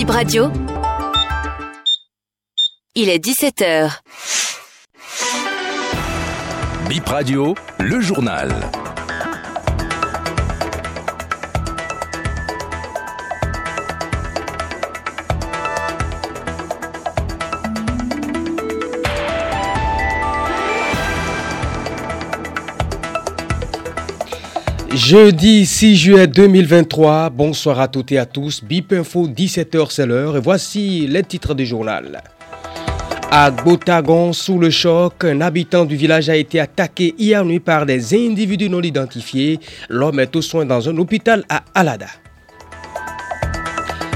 Bip Radio. Il est 17h. Bip Radio, le journal. Jeudi 6 juillet 2023, bonsoir à toutes et à tous. Bip Info 17h c'est l'heure et voici les titres du journal. À Gotagon, sous le choc, un habitant du village a été attaqué hier nuit par des individus non identifiés. L'homme est aux soins dans un hôpital à Alada.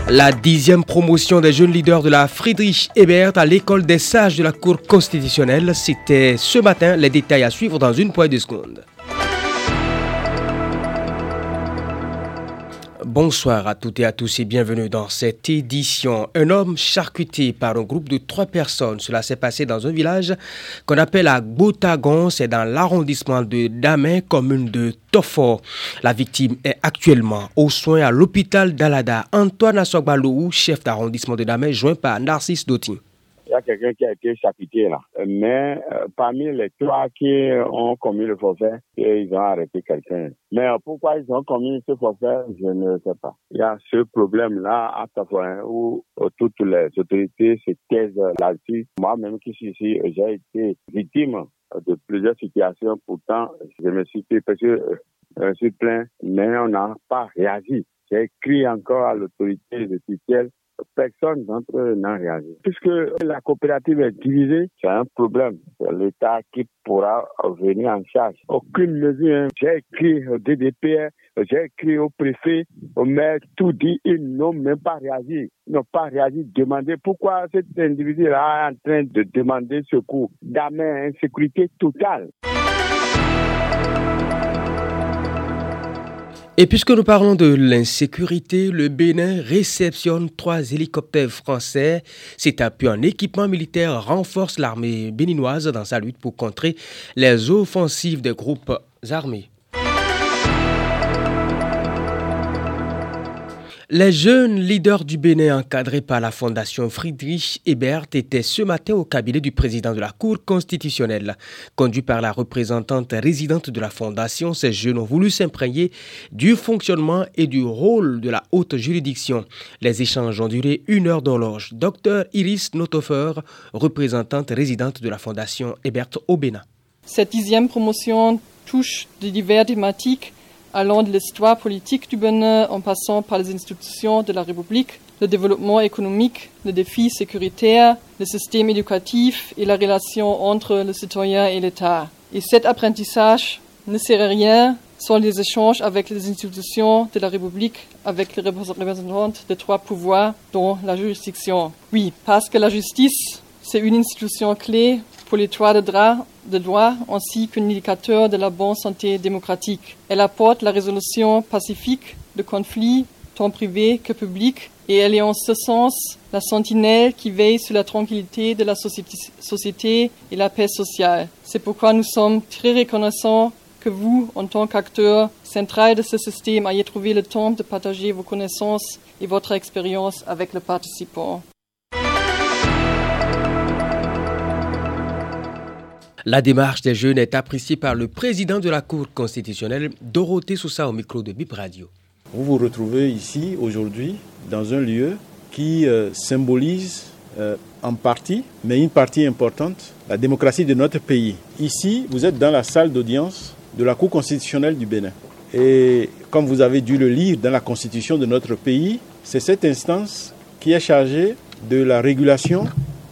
La dixième promotion des jeunes leaders de la Friedrich Ebert à l'école des sages de la Cour constitutionnelle, c'était ce matin. Les détails à suivre dans une poignée de secondes. Bonsoir à toutes et à tous et bienvenue dans cette édition. Un homme charcuté par un groupe de trois personnes. Cela s'est passé dans un village qu'on appelle à Gotagon. C'est dans l'arrondissement de Damin, commune de Tofo. La victime est actuellement aux soins à l'hôpital d'Alada. Antoine Assogbalou, chef d'arrondissement de Damin, joint par Narcisse Dotin il y a quelqu'un qui a été chapitré là. Mais euh, parmi les trois qui ont commis le forfait, ils ont arrêté quelqu'un. Mais euh, pourquoi ils ont commis ce forfait, je ne sais pas. Il y a ce problème-là à Tafoin où euh, toutes les autorités se taisent là-dessus. Moi-même qui suis ici, j'ai été victime de plusieurs situations. Pourtant, je me suis fait suis plein, mais on n'a pas réagi. J'ai écrit encore à l'autorité de personne d'entre eux n'a réagi. Puisque la coopérative est divisée, c'est un problème. C'est l'État qui pourra venir en charge. Aucune mesure. Hein. J'ai écrit au DDPR, j'ai écrit au préfet, au maire, tout dit, ils n'ont même pas réagi. Ils n'ont pas réagi, demandé pourquoi cet individu-là est en train de demander secours? D'amer insécurité totale. Et puisque nous parlons de l'insécurité, le Bénin réceptionne trois hélicoptères français. Cet appui en équipement militaire renforce l'armée béninoise dans sa lutte pour contrer les offensives des groupes armés. Les jeunes leaders du Bénin encadrés par la fondation Friedrich Ebert étaient ce matin au cabinet du président de la Cour constitutionnelle. Conduits par la représentante résidente de la fondation, ces jeunes ont voulu s'imprégner du fonctionnement et du rôle de la haute juridiction. Les échanges ont duré une heure d'horloge. Docteur Iris Notofer, représentante résidente de la fondation Ebert au Bénin. Cette dixième promotion touche de diverses thématiques allant de l'histoire politique du Bénin en passant par les institutions de la République, le développement économique, les défis sécuritaires, le système éducatif et la relation entre le citoyen et l'État. Et cet apprentissage ne serait rien sans les échanges avec les institutions de la République, avec les représentantes des trois pouvoirs, dont la juridiction. Oui, parce que la justice, c'est une institution clé pour les droits de droit de loi ainsi qu'un indicateur de la bonne santé démocratique. Elle apporte la résolution pacifique de conflits, tant privés que publics, et elle est en ce sens la sentinelle qui veille sur la tranquillité de la société et la paix sociale. C'est pourquoi nous sommes très reconnaissants que vous, en tant qu'acteur central de ce système, ayez trouvé le temps de partager vos connaissances et votre expérience avec les participants. La démarche des jeunes est appréciée par le président de la Cour constitutionnelle, Dorothée Sousa, au micro de Bip Radio. Vous vous retrouvez ici aujourd'hui dans un lieu qui euh, symbolise euh, en partie, mais une partie importante, la démocratie de notre pays. Ici, vous êtes dans la salle d'audience de la Cour constitutionnelle du Bénin. Et comme vous avez dû le lire dans la constitution de notre pays, c'est cette instance qui est chargée de la régulation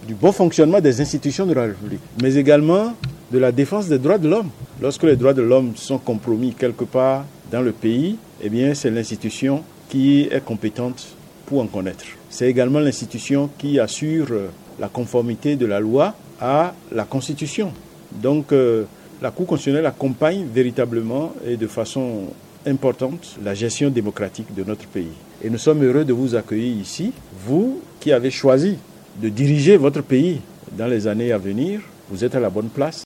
du bon fonctionnement des institutions de la République, mais également de la défense des droits de l'homme. Lorsque les droits de l'homme sont compromis quelque part dans le pays, eh bien, c'est l'institution qui est compétente pour en connaître. C'est également l'institution qui assure la conformité de la loi à la Constitution. Donc, euh, la Cour constitutionnelle accompagne véritablement et de façon importante la gestion démocratique de notre pays. Et nous sommes heureux de vous accueillir ici, vous qui avez choisi de diriger votre pays dans les années à venir, vous êtes à la bonne place.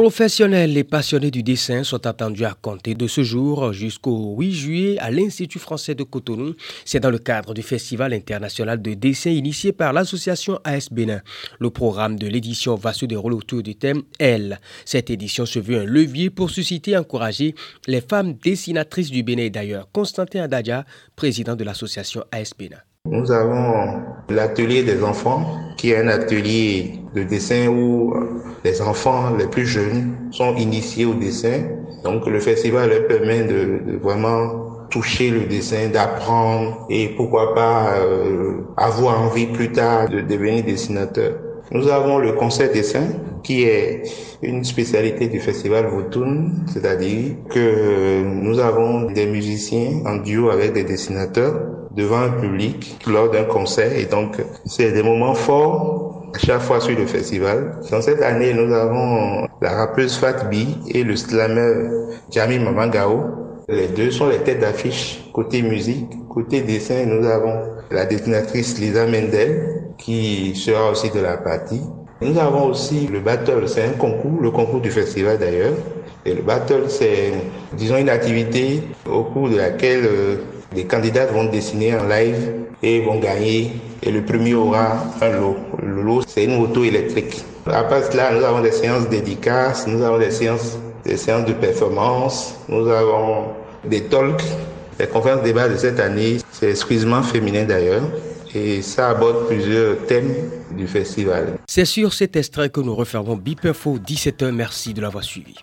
Professionnels et passionnés du dessin sont attendus à compter de ce jour jusqu'au 8 juillet à l'Institut français de Cotonou. C'est dans le cadre du Festival international de dessin initié par l'association AS Bénin. Le programme de l'édition va se dérouler autour du thème Elle. Cette édition se veut un levier pour susciter et encourager les femmes dessinatrices du Bénin d'ailleurs. Constantin Adadja, président de l'association AS Bénin. Nous avons l'atelier des enfants, qui est un atelier de dessin où les enfants les plus jeunes sont initiés au dessin. Donc le festival leur permet de, vraiment toucher le dessin, d'apprendre et pourquoi pas euh, avoir envie plus tard de devenir dessinateur. Nous avons le concert dessin qui est une spécialité du festival Votoun, c'est-à-dire que nous avons des musiciens en duo avec des dessinateurs devant un public lors d'un concert et donc c'est des moments forts à chaque fois sur le festival. Dans cette année, nous avons la rappeuse Fatbi et le slammer Jami Mamangao. Les deux sont les têtes d'affiche côté musique. Côté dessin, nous avons la dessinatrice Lisa Mendel qui sera aussi de la partie. Nous avons aussi le battle, c'est un concours, le concours du festival d'ailleurs. Et le battle, c'est, disons, une activité au cours de laquelle euh, les candidats vont dessiner en live et vont gagner. Et le premier aura un lot. Le lot, c'est une moto électrique. À part cela, nous avons des séances dédicaces, nous avons des séances, des séances de performance, nous avons des talks. Les conférences débat de cette année, c'est exclusivement féminin d'ailleurs. Et ça aborde plusieurs thèmes du festival. C'est sur cet extrait que nous refermons Bip Info 17h. Merci de l'avoir suivi.